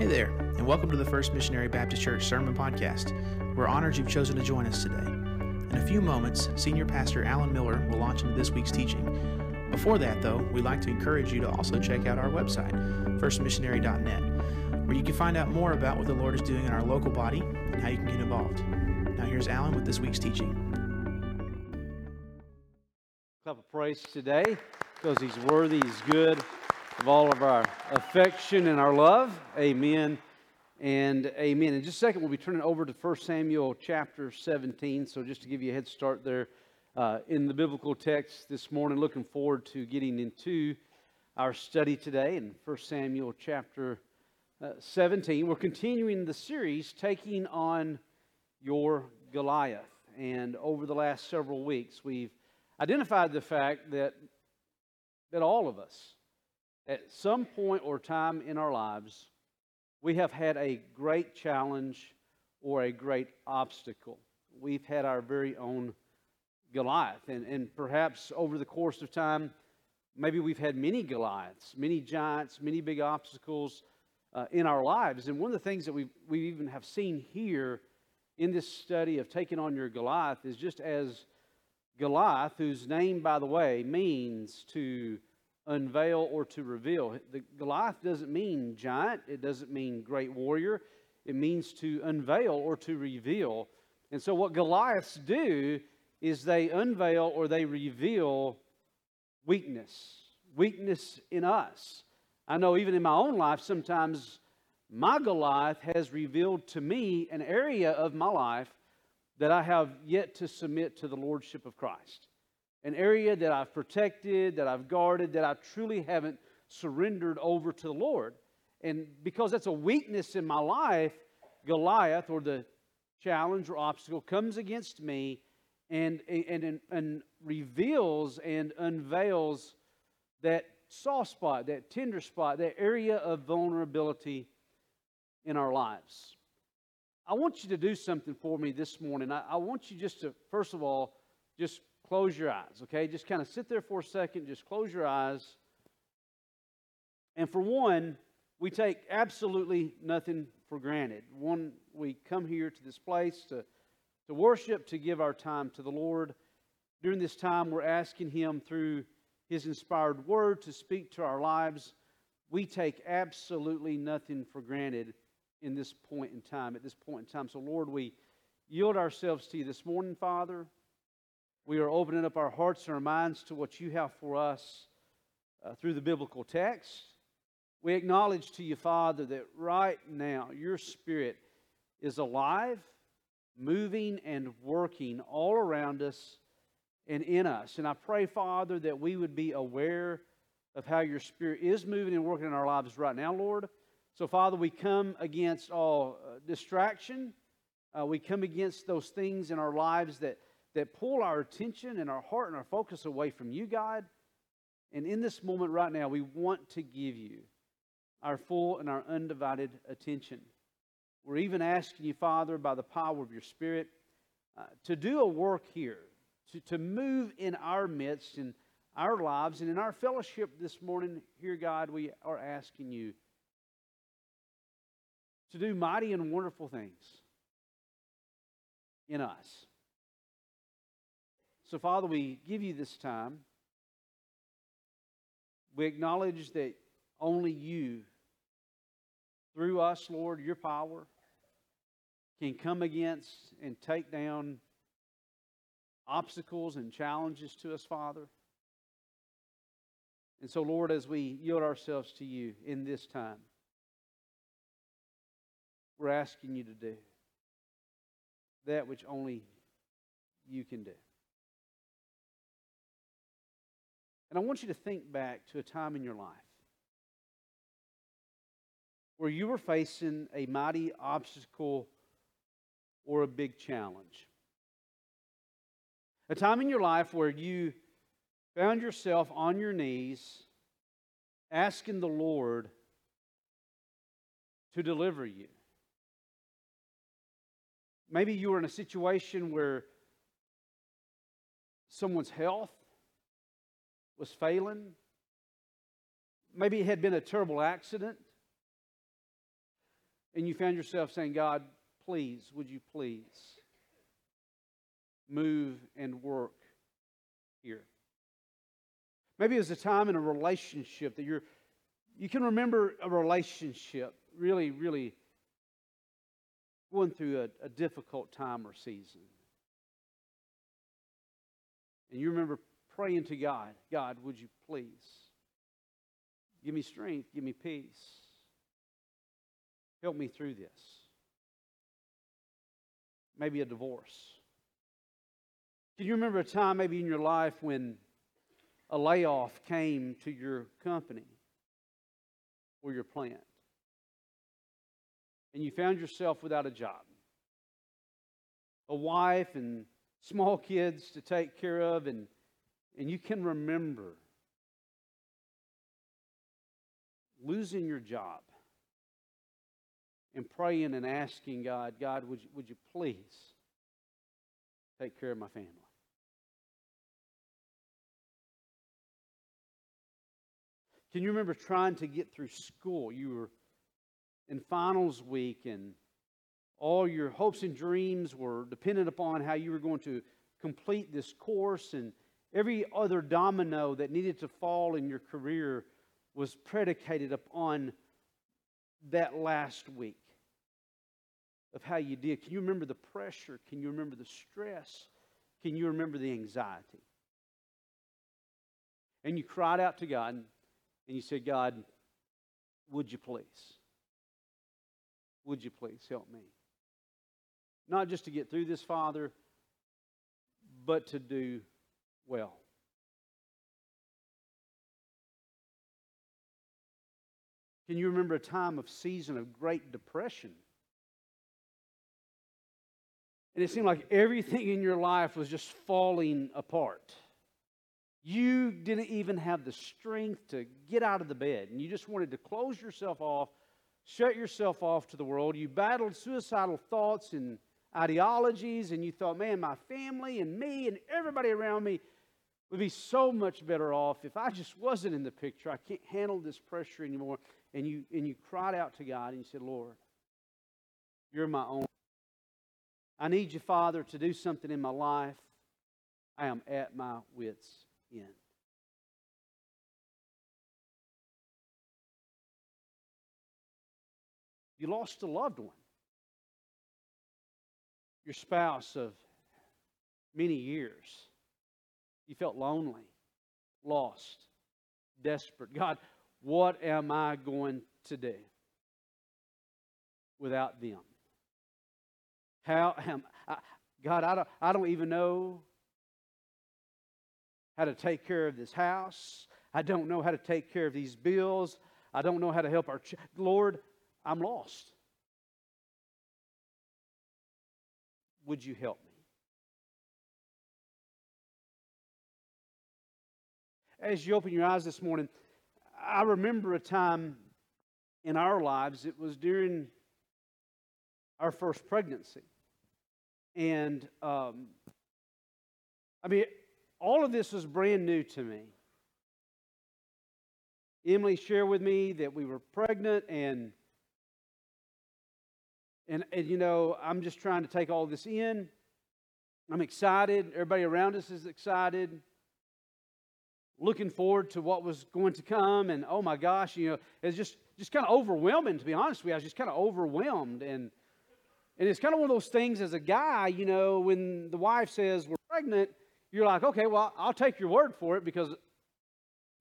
Hey there, and welcome to the First Missionary Baptist Church Sermon Podcast. We're honored you've chosen to join us today. In a few moments, Senior Pastor Alan Miller will launch into this week's teaching. Before that, though, we'd like to encourage you to also check out our website, firstmissionary.net, where you can find out more about what the Lord is doing in our local body and how you can get involved. Now, here's Alan with this week's teaching. Clap of praise today because he's worthy, he's good of all of our affection and our love. Amen and amen. In just a second, we'll be turning over to 1 Samuel chapter 17. So, just to give you a head start there uh, in the biblical text this morning, looking forward to getting into our study today in 1 Samuel chapter uh, 17. We're continuing the series, Taking on Your Goliath. And over the last several weeks, we've identified the fact that, that all of us, at some point or time in our lives, we have had a great challenge or a great obstacle. We've had our very own Goliath. And, and perhaps over the course of time, maybe we've had many Goliaths, many giants, many big obstacles uh, in our lives. And one of the things that we we even have seen here in this study of taking on your Goliath is just as Goliath, whose name, by the way, means to unveil or to reveal. The Goliath doesn't mean giant, it doesn't mean great warrior. It means to unveil or to reveal. And so, what Goliaths do is they unveil or they reveal weakness, weakness in us. I know even in my own life, sometimes my Goliath has revealed to me an area of my life that I have yet to submit to the Lordship of Christ an area that I've protected, that I've guarded, that I truly haven't surrendered over to the Lord. And because that's a weakness in my life, Goliath or the challenge or obstacle comes against me and, and, and, reveals and unveils that soft spot, that tender spot, that area of vulnerability in our lives. I want you to do something for me this morning. I, I want you just to, first of all, just close your eyes, okay? Just kind of sit there for a second, just close your eyes. And for one, we take absolutely nothing for granted. One, we come here to this place to, to worship, to give our time to the Lord. During this time, we're asking Him through His inspired word to speak to our lives. We take absolutely nothing for granted in this point in time, at this point in time. So, Lord, we yield ourselves to you this morning, Father. We are opening up our hearts and our minds to what you have for us uh, through the biblical text. We acknowledge to you, Father, that right now your Spirit is alive, moving, and working all around us and in us. And I pray, Father, that we would be aware of how your Spirit is moving and working in our lives right now, Lord. So, Father, we come against all uh, distraction. Uh, we come against those things in our lives that that pull our attention and our heart and our focus away from you, God. And in this moment right now, we want to give you our full and our undivided attention. We're even asking you, Father, by the power of your Spirit, uh, to do a work here, to, to move in our midst, in our lives, and in our fellowship this morning here, God, we are asking you to do mighty and wonderful things in us. So, Father, we give you this time. We acknowledge that only you, through us, Lord, your power, can come against and take down obstacles and challenges to us, Father. And so, Lord, as we yield ourselves to you in this time, we're asking you to do that which only you can do. And I want you to think back to a time in your life where you were facing a mighty obstacle or a big challenge. A time in your life where you found yourself on your knees asking the Lord to deliver you. Maybe you were in a situation where someone's health was failing. Maybe it had been a terrible accident. and you found yourself saying, God, please, would you please move and work here? Maybe it was a time in a relationship that you're, you can remember a relationship really, really going through a, a difficult time or season. And you remember praying to God, God, would you please give me strength, give me peace, help me through this? Maybe a divorce. Can you remember a time maybe in your life when a layoff came to your company or your plant? And you found yourself without a job, a wife and small kids to take care of, and, and you can remember losing your job and praying and asking God, God, would you, would you please take care of my family? Can you remember trying to get through school? You were in finals week and all your hopes and dreams were dependent upon how you were going to complete this course and every other domino that needed to fall in your career was predicated upon that last week of how you did. Can you remember the pressure? Can you remember the stress? Can you remember the anxiety? And you cried out to God and you said, God, would you please? Would you please help me? Not just to get through this, Father, but to do well. Can you remember a time of season of great depression? And it seemed like everything in your life was just falling apart. You didn't even have the strength to get out of the bed, and you just wanted to close yourself off, shut yourself off to the world. You battled suicidal thoughts and ideologies, and you thought, man, my family and me and everybody around me would be so much better off if I just wasn't in the picture. I can't handle this pressure anymore and you, and you cried out to God and you said, Lord, you're my own. I need you, Father, to do something in my life. I am at my wits' end. You lost a loved one, your spouse of many years. You felt lonely, lost, desperate. God, what am I going to do without them? How am I, God, I don't, I don't even know how to take care of this house. I don't know how to take care of these bills. I don't know how to help our ch- Lord, I'm lost. Would you help me? As you open your eyes this morning, I remember a time in our lives, it was during our first pregnancy. And um, I mean, all of this was brand new to me. Emily shared with me that we were pregnant and and, and you know, I'm just trying to take all this in. I'm excited. Everybody around us is excited looking forward to what was going to come and oh my gosh you know it's just just kind of overwhelming to be honest with you. I was just kind of overwhelmed and and it's kind of one of those things as a guy you know when the wife says we're pregnant you're like okay well i'll take your word for it because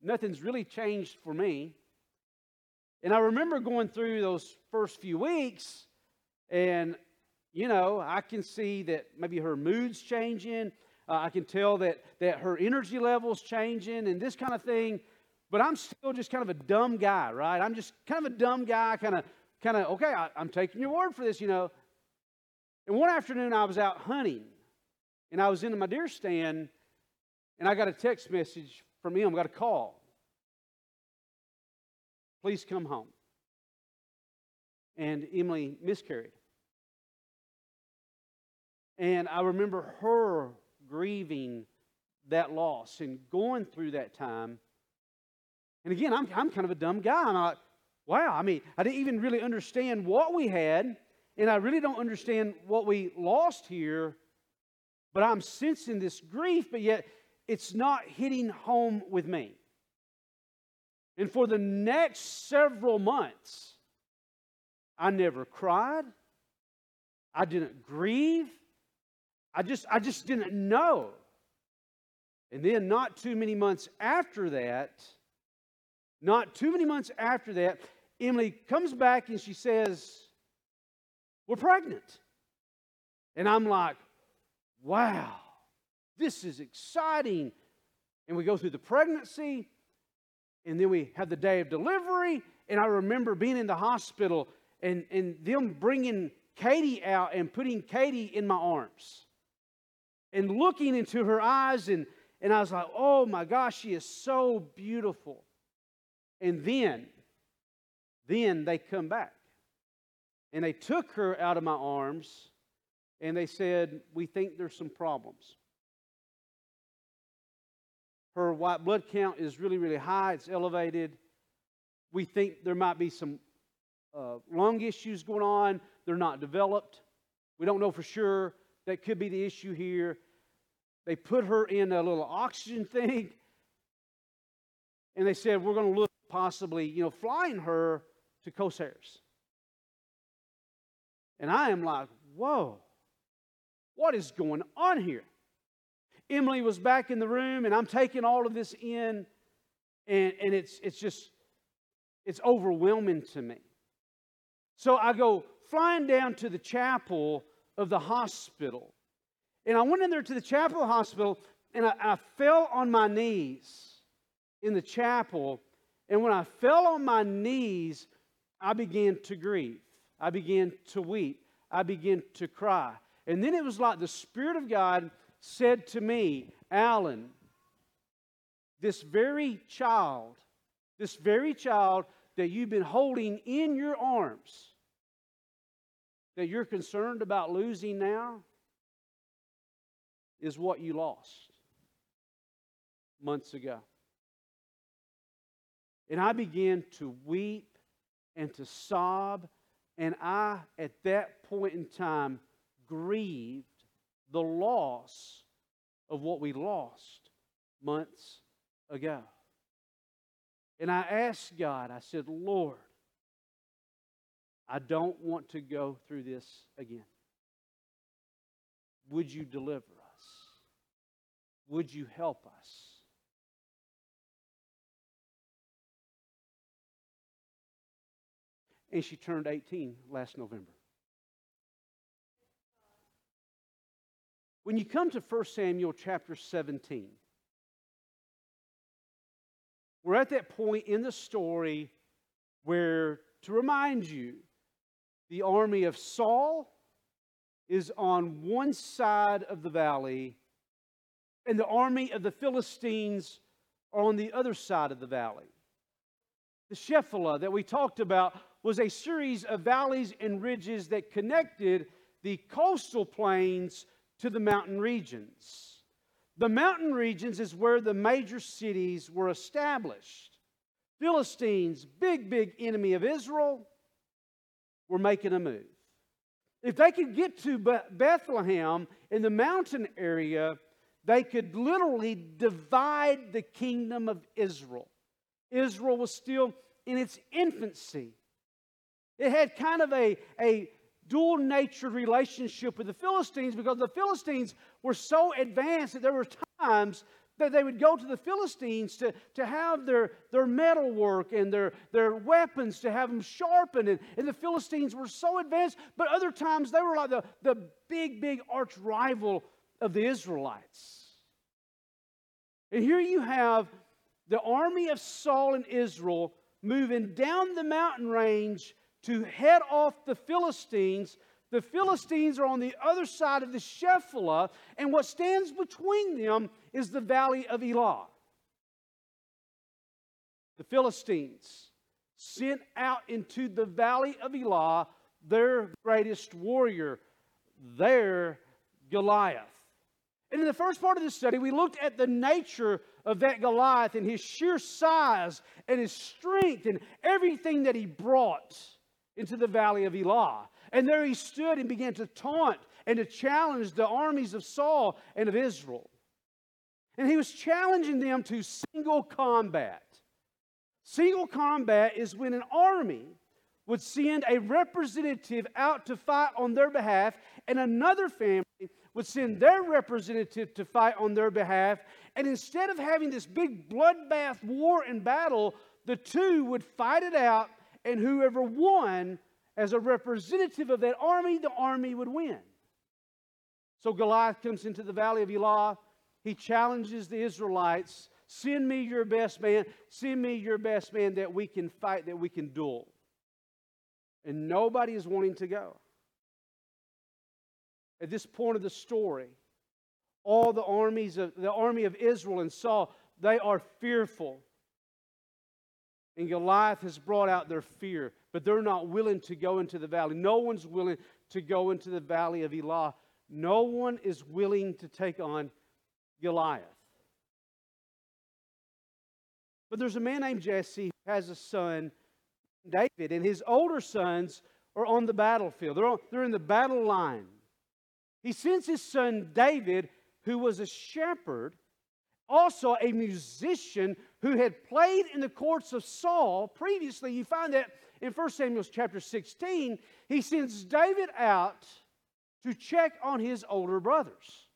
nothing's really changed for me. And i remember going through those first few weeks and you know i can see that maybe her mood's changing uh, I can tell that, that her energy level's changing and this kind of thing. But I'm still just kind of a dumb guy, right? I'm just kind of a dumb guy, kind of, kind of, okay, I, I'm taking your word for this, you know. And one afternoon I was out hunting and I was in my deer stand and I got a text message from him, got a call. Please come home. And Emily miscarried. And I remember her grieving that loss and going through that time. And again, I'm, I'm kind of a dumb guy. I'm like, wow, I mean, I didn't even really understand what we had, and I really don't understand what we lost here, but I'm sensing this grief, but yet it's not hitting home with me. And for the next several months, I never cried. I didn't grieve. I just, I just didn't know. And then, not too many months after that, not too many months after that, Emily comes back and she says, We're pregnant. And I'm like, Wow, this is exciting. And we go through the pregnancy, and then we have the day of delivery. And I remember being in the hospital and, and them bringing Katie out and putting Katie in my arms and looking into her eyes. And, and I was like, oh my gosh, she is so beautiful. And then, then they come back. And they took her out of my arms and they said, We think there's some problems. Her white blood count is really, really high, it's elevated. We think there might be some uh, lung issues going on, they're not developed. We don't know for sure. That could be the issue here. They put her in a little oxygen thing, and they said, We're going to look possibly, you know, flying her to Coast And I am like, Whoa, what is going on here? Emily was back in the room, and I'm taking all of this in, and, and it's, it's just, it's overwhelming to me. So I go flying down to the chapel of the hospital. And I went in there to the chapel hospital, and I, I fell on my knees in the chapel. And when I fell on my knees, I began to grieve. I began to weep. I began to cry. And then it was like the Spirit of God said to me, Alan, this very child, this very child that you've been holding in your arms, that you're concerned about losing now, is what you lost months ago. And I began to weep and to sob, and I, at that point in time, grieved the loss of what we lost months ago. And I asked God, I said, Lord, I don't want to go through this again. Would you deliver us? Would you help us? And she turned 18 last November. When you come to 1 Samuel chapter 17, we're at that point in the story where, to remind you, the army of Saul is on one side of the valley, and the army of the Philistines are on the other side of the valley. The Shephelah that we talked about was a series of valleys and ridges that connected the coastal plains to the mountain regions. The mountain regions is where the major cities were established. Philistines, big, big enemy of Israel, were making a move. If they could get to Bethlehem in the mountain area, they could literally divide the kingdom of Israel. Israel was still in its infancy. It had kind of a, a dual natured relationship with the Philistines because the Philistines were so advanced that there were times that they would go to the Philistines to, to have their, their metal work and their, their weapons to have them sharpened. And, and the Philistines were so advanced, but other times they were like the, the big, big arch rival of the Israelites. And here you have the army of Saul and Israel moving down the mountain range to head off the Philistines. The Philistines are on the other side of the Shephelah, and what stands between them is the valley of Elah. The Philistines sent out into the valley of Elah their greatest warrior, their Goliath. And in the first part of this study, we looked at the nature of that Goliath and his sheer size and his strength and everything that he brought into the valley of Elah. And there he stood and began to taunt and to challenge the armies of Saul and of Israel. And he was challenging them to single combat. Single combat is when an army would send a representative out to fight on their behalf, and another family would send their representative to fight on their behalf. And instead of having this big bloodbath war and battle, the two would fight it out, and whoever won as a representative of that army, the army would win. So Goliath comes into the valley of Elah. He challenges the Israelites Send me your best man. Send me your best man that we can fight, that we can duel. And nobody is wanting to go. At this point of the story, all the armies of the army of Israel and Saul, they are fearful. And Goliath has brought out their fear, but they're not willing to go into the valley. No one's willing to go into the valley of Elah. No one is willing to take on Goliath. But there's a man named Jesse who has a son, David, and his older sons are on the battlefield. They're, on, they're in the battle line. He sends his son David, who was a shepherd, also a musician who had played in the courts of Saul previously. You find that in 1 Samuel chapter 16. He sends David out to check on his older brothers.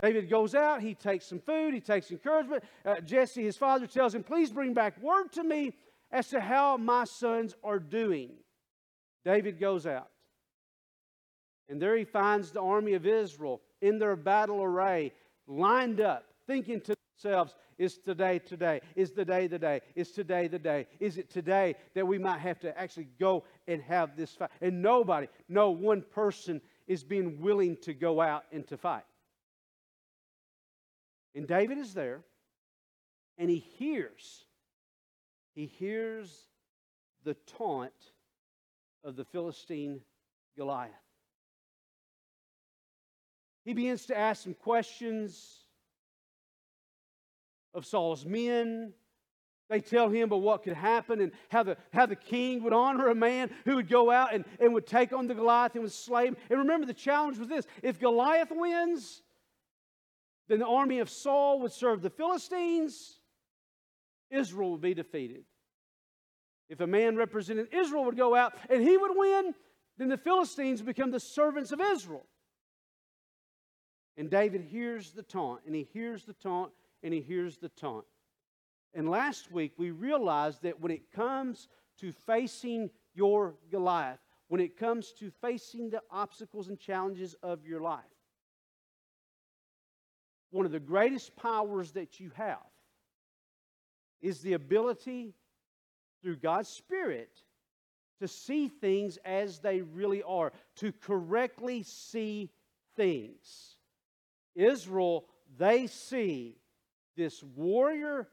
David goes out, he takes some food, he takes encouragement. Uh, Jesse, his father, tells him, Please bring back word to me as to how my sons are doing. David goes out. And there he finds the army of Israel in their battle array, lined up, thinking to themselves, Is today today? Is the day the day? Is today the day? Is it today that we might have to actually go and have this fight? And nobody, no one person is being willing to go out and to fight. And David is there, and he hears, he hears the taunt of the Philistine Goliath. He begins to ask some questions of Saul's men. They tell him about what could happen and how the, how the king would honor a man who would go out and, and would take on the Goliath and would slay him. And remember, the challenge was this if Goliath wins, then the army of Saul would serve the Philistines, Israel would be defeated. If a man representing Israel would go out and he would win, then the Philistines become the servants of Israel. And David hears the taunt, and he hears the taunt, and he hears the taunt. And last week we realized that when it comes to facing your Goliath, when it comes to facing the obstacles and challenges of your life, one of the greatest powers that you have is the ability through God's Spirit to see things as they really are, to correctly see things. Israel, they see this warrior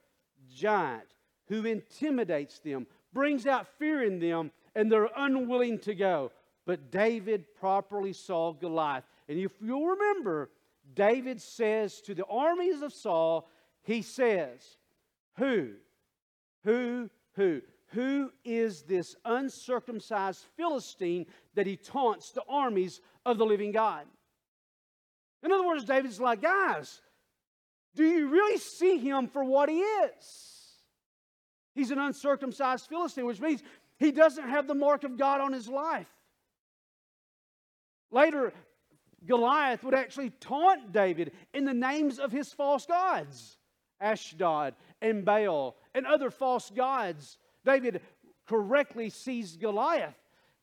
giant who intimidates them, brings out fear in them, and they're unwilling to go. But David properly saw Goliath. And if you'll remember, David says to the armies of Saul, he says, Who, who, who, who is this uncircumcised Philistine that he taunts the armies of the living God? In other words, David's like, guys, do you really see him for what he is? He's an uncircumcised Philistine, which means he doesn't have the mark of God on his life. Later, Goliath would actually taunt David in the names of his false gods Ashdod and Baal and other false gods. David correctly sees Goliath.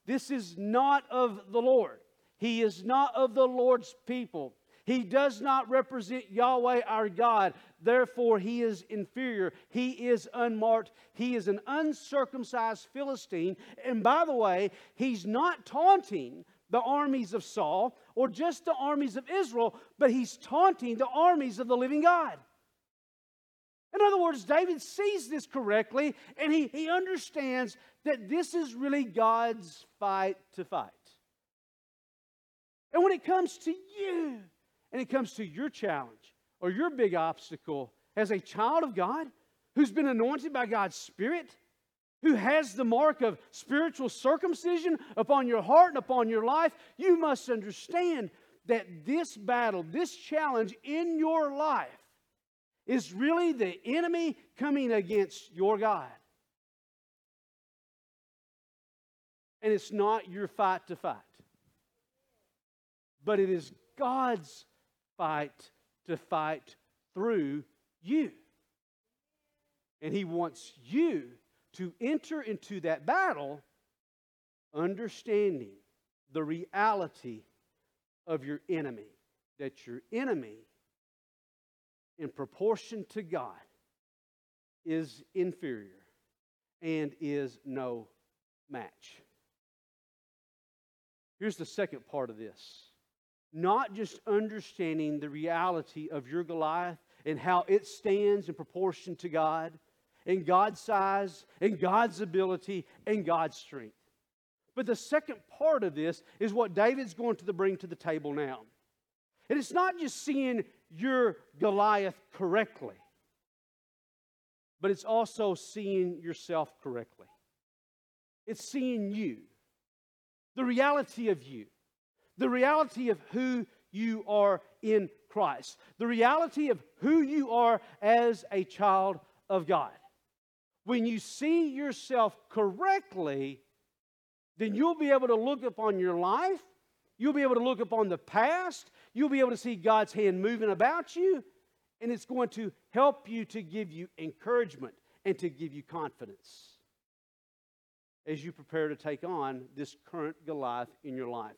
This is not of the Lord. He is not of the Lord's people. He does not represent Yahweh our God. Therefore, he is inferior. He is unmarked. He is an uncircumcised Philistine. And by the way, he's not taunting the armies of Saul or just the armies of Israel, but he's taunting the armies of the living God. In other words, David sees this correctly and he, he understands that this is really God's fight to fight. And when it comes to you, and it comes to your challenge or your big obstacle, as a child of God who's been anointed by God's Spirit, who has the mark of spiritual circumcision upon your heart and upon your life, you must understand that this battle, this challenge in your life, is really the enemy coming against your God. And it's not your fight to fight, but it is God's fight to fight through you. And He wants you to enter into that battle understanding the reality of your enemy, that your enemy, in proportion to God, is inferior and is no match. Here's the second part of this not just understanding the reality of your Goliath and how it stands in proportion to God, and God's size, and God's ability, and God's strength. But the second part of this is what David's going to bring to the table now. And it's not just seeing your Goliath correctly, but it's also seeing yourself correctly. It's seeing you, the reality of you, the reality of who you are in Christ, the reality of who you are as a child of God. When you see yourself correctly, then you'll be able to look upon your life, you'll be able to look upon the past, you'll be able to see God's hand moving about you, and it's going to help you to give you encouragement and to give you confidence as you prepare to take on this current Goliath in your life.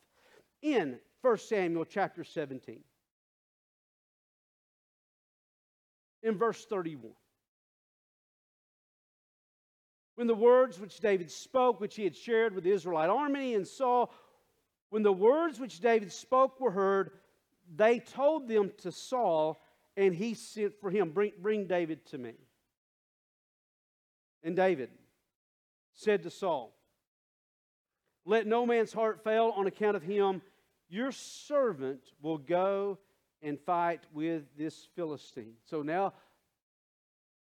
In 1 Samuel chapter 17, in verse 31. When the words which David spoke, which he had shared with the Israelite army and Saul, when the words which David spoke were heard, they told them to Saul, and he sent for him, Bring, bring David to me. And David said to Saul, Let no man's heart fail on account of him. Your servant will go and fight with this Philistine. So now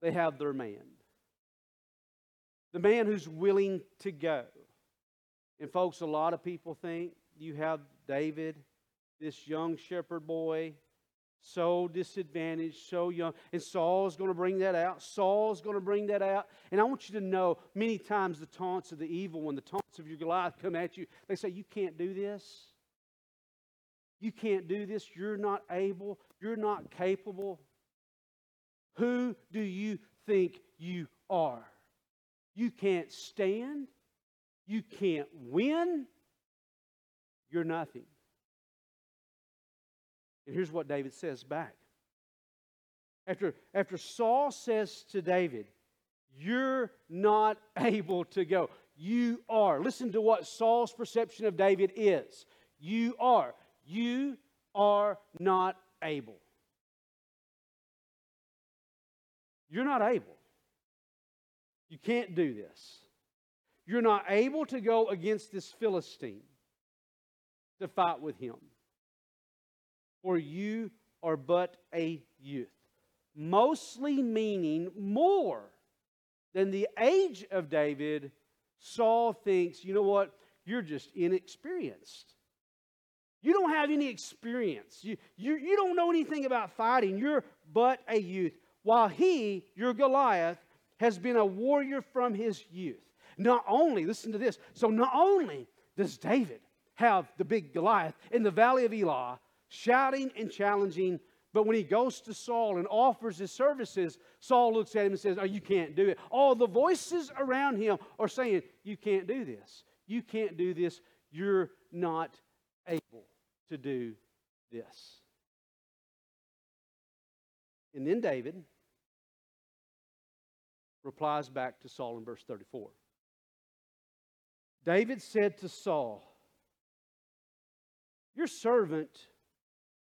they have their man. The man who's willing to go. And, folks, a lot of people think you have David, this young shepherd boy, so disadvantaged, so young. And Saul's going to bring that out. Saul's going to bring that out. And I want you to know many times the taunts of the evil one, the taunts of your Goliath come at you, they say, You can't do this. You can't do this. You're not able. You're not capable. Who do you think you are? You can't stand. You can't win. You're nothing. And here's what David says back. After, after Saul says to David, You're not able to go. You are. Listen to what Saul's perception of David is. You are. You are not able. You're not able. You can't do this. You're not able to go against this Philistine to fight with him. For you are but a youth. Mostly meaning more than the age of David, Saul thinks, you know what? You're just inexperienced. You don't have any experience. You, you, you don't know anything about fighting. You're but a youth. While he, your Goliath, has been a warrior from his youth. Not only, listen to this, so not only does David have the big Goliath in the valley of Elah shouting and challenging, but when he goes to Saul and offers his services, Saul looks at him and says, Oh, you can't do it. All the voices around him are saying, You can't do this. You can't do this. You're not able to do this. And then David replies back to Saul in verse 34. David said to Saul, Your servant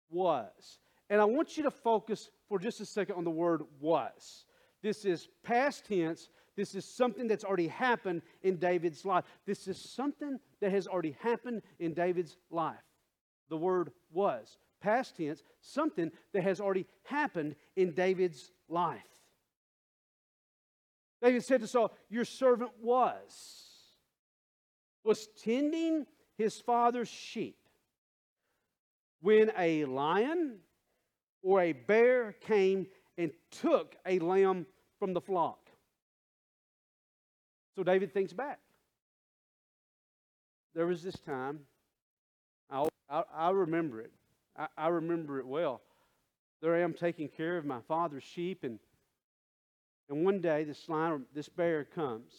was. And I want you to focus for just a second on the word was. This is past tense. This is something that's already happened in David's life. This is something that has already happened in David's life. The word was. Past tense, something that has already happened in David's life. David said to Saul, Your servant was, was tending his father's sheep when a lion or a bear came and took a lamb from the flock. So David thinks back. There was this time, I, I, I remember it. I, I remember it well. There I am taking care of my father's sheep, and, and one day this lion, this bear comes,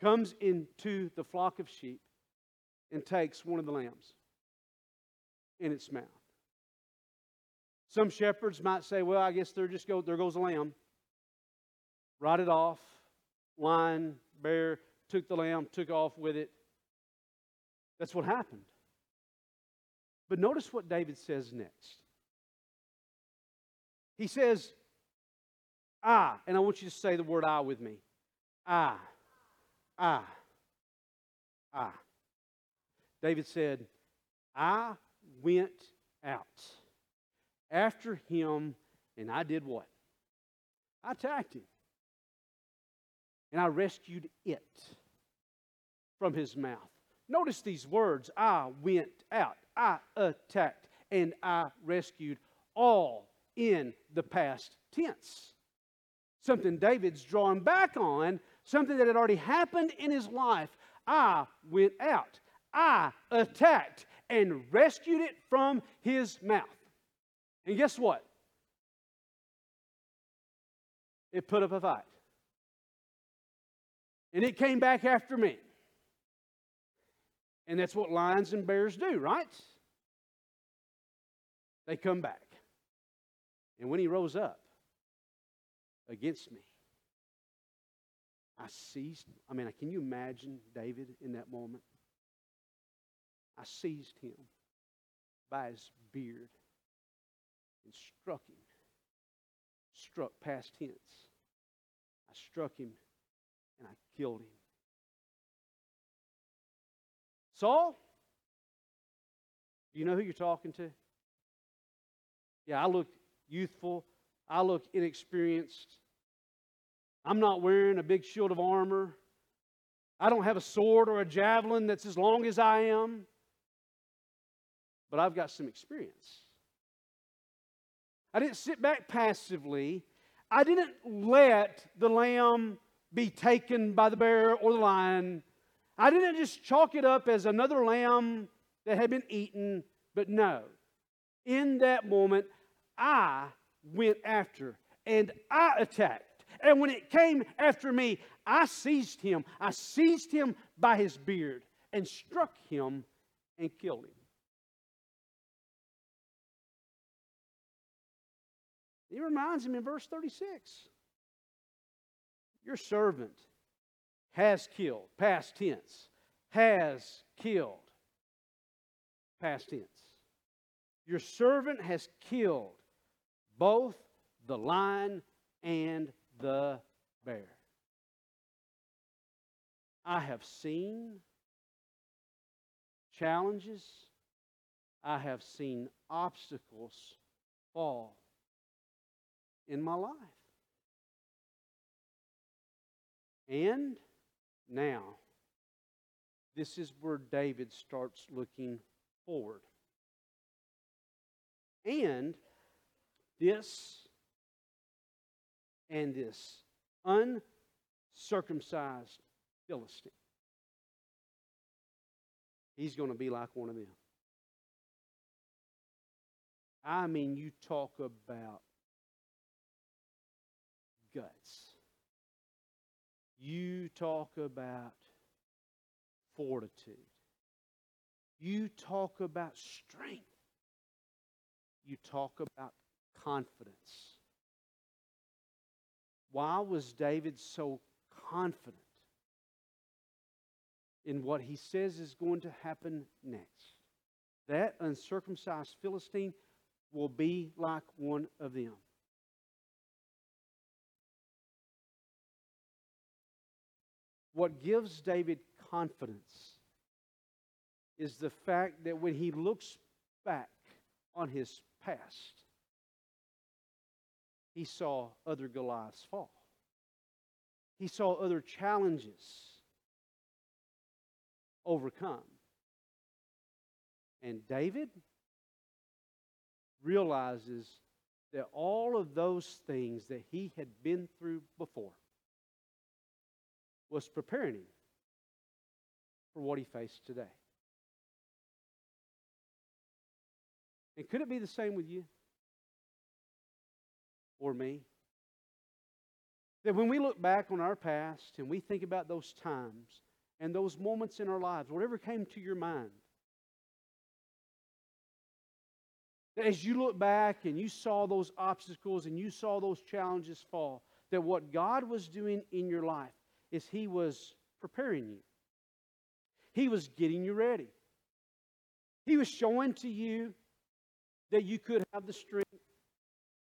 comes into the flock of sheep and takes one of the lambs in its mouth. Some shepherds might say, well, I guess there just go, there goes a lamb. Write it off. Lion, bear, took the lamb, took off with it. That's what happened. But notice what David says next. He says, I, and I want you to say the word I with me. I, I, I. David said, I went out after him, and I did what? I attacked him. And I rescued it from his mouth. Notice these words I went out, I attacked, and I rescued all in the past tense. Something David's drawing back on, something that had already happened in his life. I went out, I attacked, and rescued it from his mouth. And guess what? It put up a fight. And it came back after me. And that's what lions and bears do, right? They come back. And when he rose up against me, I seized, I mean, can you imagine David in that moment? I seized him by his beard and struck him. Struck past tense. I struck him and I killed him. Saul, do you know who you're talking to? Yeah, I look youthful. I look inexperienced. I'm not wearing a big shield of armor. I don't have a sword or a javelin that's as long as I am. But I've got some experience. I didn't sit back passively. I didn't let the lamb be taken by the bear or the lion. I didn't just chalk it up as another lamb that had been eaten, but no. In that moment, I went after and I attacked. And when it came after me, I seized him. I seized him by his beard and struck him and killed him. He reminds him in verse 36 Your servant has killed, past tense, has killed, past tense. Your servant has killed both the lion and the bear. I have seen challenges, I have seen obstacles fall in my life. And now, this is where David starts looking forward. And this and this uncircumcised Philistine, he's going to be like one of them. I mean, you talk about guts. You talk about fortitude. You talk about strength. You talk about confidence. Why was David so confident in what he says is going to happen next? That uncircumcised Philistine will be like one of them. What gives David confidence is the fact that when he looks back on his past, he saw other Goliaths fall. He saw other challenges overcome. And David realizes that all of those things that he had been through before was preparing him for what he faced today. And could it be the same with you or me? That when we look back on our past and we think about those times and those moments in our lives, whatever came to your mind, that as you look back and you saw those obstacles and you saw those challenges fall, that what God was doing in your life is He was preparing you. He was getting you ready. He was showing to you that you could have the strength,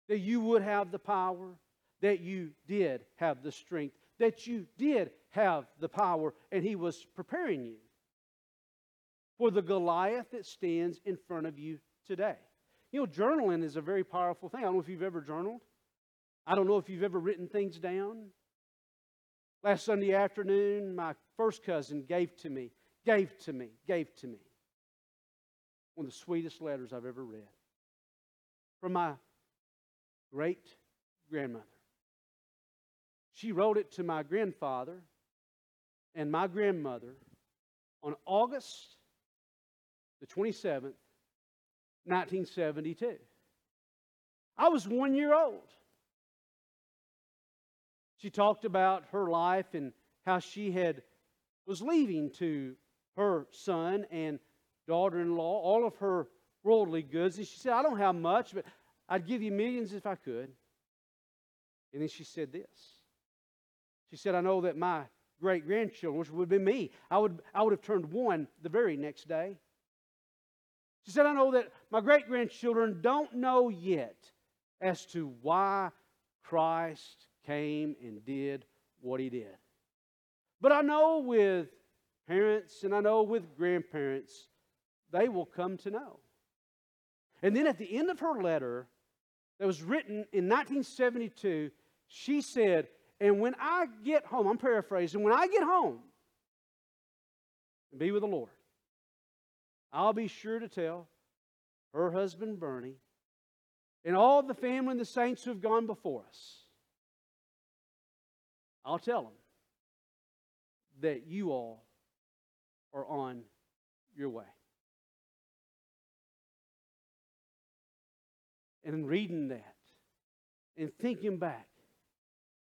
that you would have the power, that you did have the strength, that you did have the power, and He was preparing you for the Goliath that stands in front of you today. You know, journaling is a very powerful thing. I don't know if you've ever journaled. I don't know if you've ever written things down. Last Sunday afternoon, my first cousin gave to me, gave to me, gave to me one of the sweetest letters I've ever read from my great grandmother. She wrote it to my grandfather and my grandmother on August the 27th, 1972. I was one year old. She talked about her life and how she had was leaving to her son and daughter-in-law all of her worldly goods. And she said, I don't have much, but I'd give you millions if I could. And then she said this. She said, I know that my great grandchildren, which would be me, I would, I would have turned one the very next day. She said, I know that my great grandchildren don't know yet as to why Christ came and did what he did. But I know with parents and I know with grandparents, they will come to know. And then at the end of her letter, that was written in 1972, she said, And when I get home, I'm paraphrasing, when I get home and be with the Lord, I'll be sure to tell her husband Bernie and all the family and the saints who have gone before us. I'll tell them that you all are on your way. And in reading that and thinking back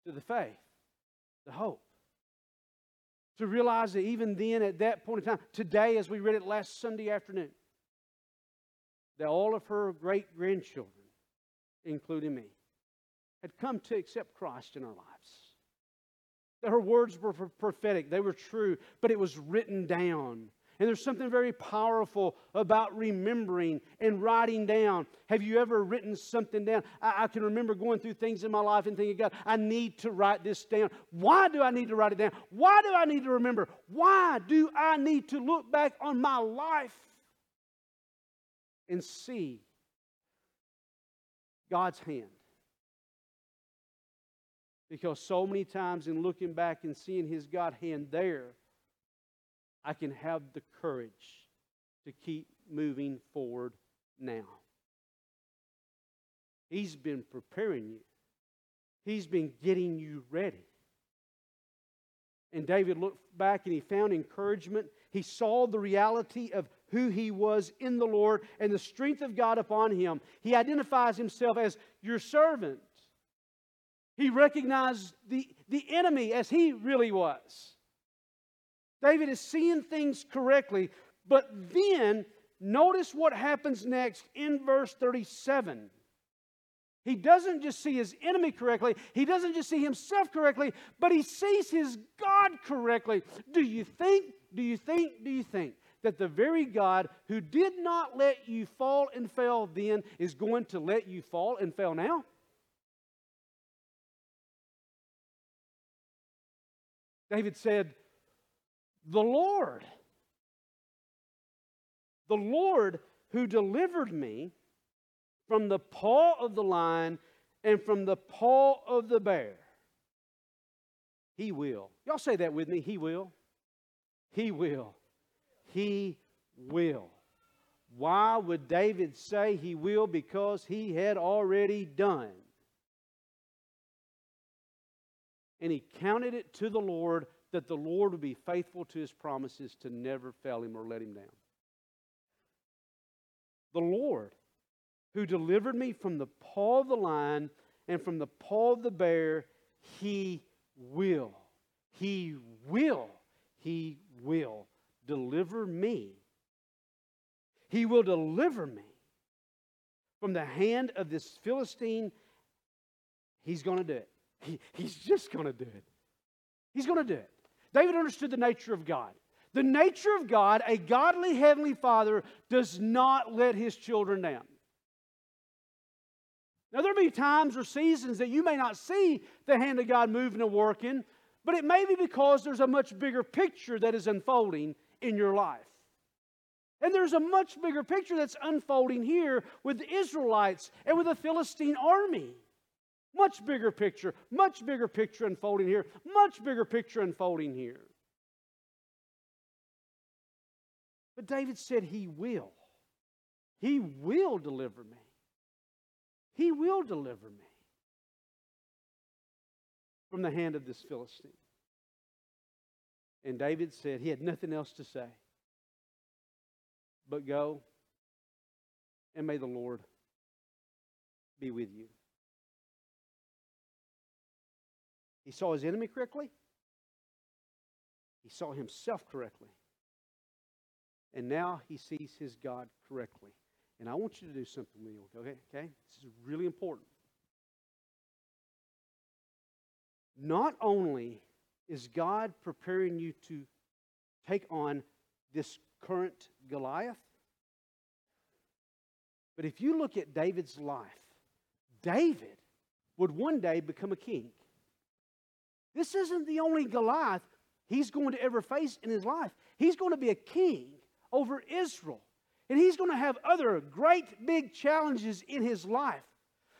to the faith, the hope, to realize that even then, at that point in time, today, as we read it last Sunday afternoon, that all of her great grandchildren, including me, had come to accept Christ in our lives. Her words were prophetic, they were true, but it was written down and there's something very powerful about remembering and writing down. Have you ever written something down? I, I, can remember going through things in my life and thinking, God, I need to write this down. Why do I need to write it down? Why do I need to remember? Why do I need to look back on my life and see God's hand? Because so many times in looking back and seeing His God hand there, I can have the courage to keep moving forward now. He's been preparing you, He's been getting you ready. And David looked back and he found encouragement. He saw the reality of who he was in the Lord and the strength of God upon him. He identifies himself as your servant. He recognized the, the enemy as he really was. David is seeing things correctly, but then notice what happens next in verse 37. He doesn't just see his enemy correctly, he doesn't just see himself correctly, but he sees his God correctly. Do you think, do you think, do you think that the very God who did not let you fall and fail then is going to let you fall and fail now? David said, the Lord. The Lord who delivered me from the paw of the lion and from the paw of the bear. He will. Y'all say that with me. He will. He will. He will. Why would David say he will? Because he had already done. And he counted it to the Lord that the Lord would be faithful to his promises to never fail him or let him down. The Lord, who delivered me from the paw of the lion and from the paw of the bear, he will. He will. He will deliver me. He will deliver me from the hand of this Philistine. He's going to do it. He, he's just going to do it. He's going to do it. David understood the nature of God. The nature of God, a godly heavenly father, does not let his children down. Now, there'll be times or seasons that you may not see the hand of God moving and working, but it may be because there's a much bigger picture that is unfolding in your life. And there's a much bigger picture that's unfolding here with the Israelites and with the Philistine army. Much bigger picture, much bigger picture unfolding here, much bigger picture unfolding here. But David said, He will. He will deliver me. He will deliver me from the hand of this Philistine. And David said he had nothing else to say but go and may the Lord be with you. He saw his enemy correctly. He saw himself correctly. And now he sees his God correctly. And I want you to do something, Neil, okay? Okay? This is really important. Not only is God preparing you to take on this current Goliath, but if you look at David's life, David would one day become a king. This isn't the only Goliath he's going to ever face in his life. He's going to be a king over Israel. And he's going to have other great big challenges in his life.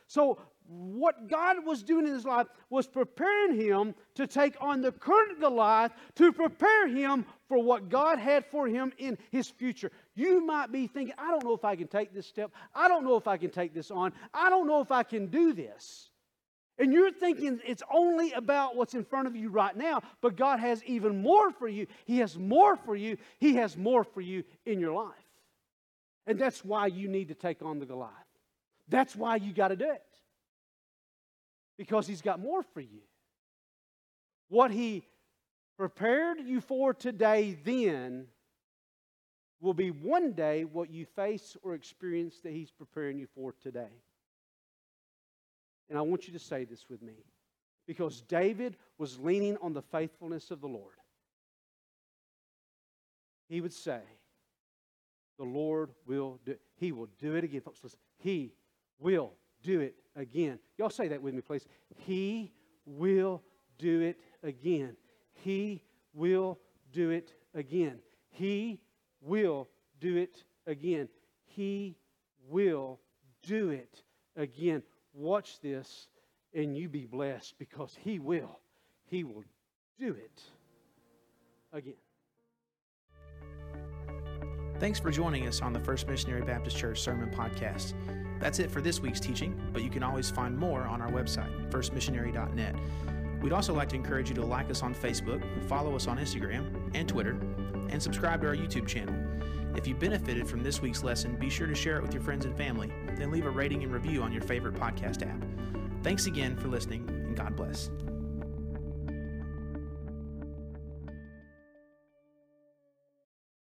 So, what God was doing in his life was preparing him to take on the current Goliath to prepare him for what God had for him in his future. You might be thinking, I don't know if I can take this step. I don't know if I can take this on. I don't know if I can do this. And you're thinking it's only about what's in front of you right now, but God has even more for you. He has more for you. He has more for you in your life. And that's why you need to take on the Goliath. That's why you got to do it. Because He's got more for you. What He prepared you for today, then, will be one day what you face or experience that He's preparing you for today. And I want you to say this with me because David was leaning on the faithfulness of the Lord. He would say, the Lord will do it. He will do it again. Folks, listen. He will do it again. Y'all say that with me, please. He will do it again. He will do it again. He will do it again. He will do it again. Watch this and you be blessed because He will. He will do it again. Thanks for joining us on the First Missionary Baptist Church Sermon Podcast. That's it for this week's teaching, but you can always find more on our website, firstmissionary.net. We'd also like to encourage you to like us on Facebook, follow us on Instagram and Twitter, and subscribe to our YouTube channel. If you benefited from this week's lesson, be sure to share it with your friends and family, then leave a rating and review on your favorite podcast app. Thanks again for listening, and God bless.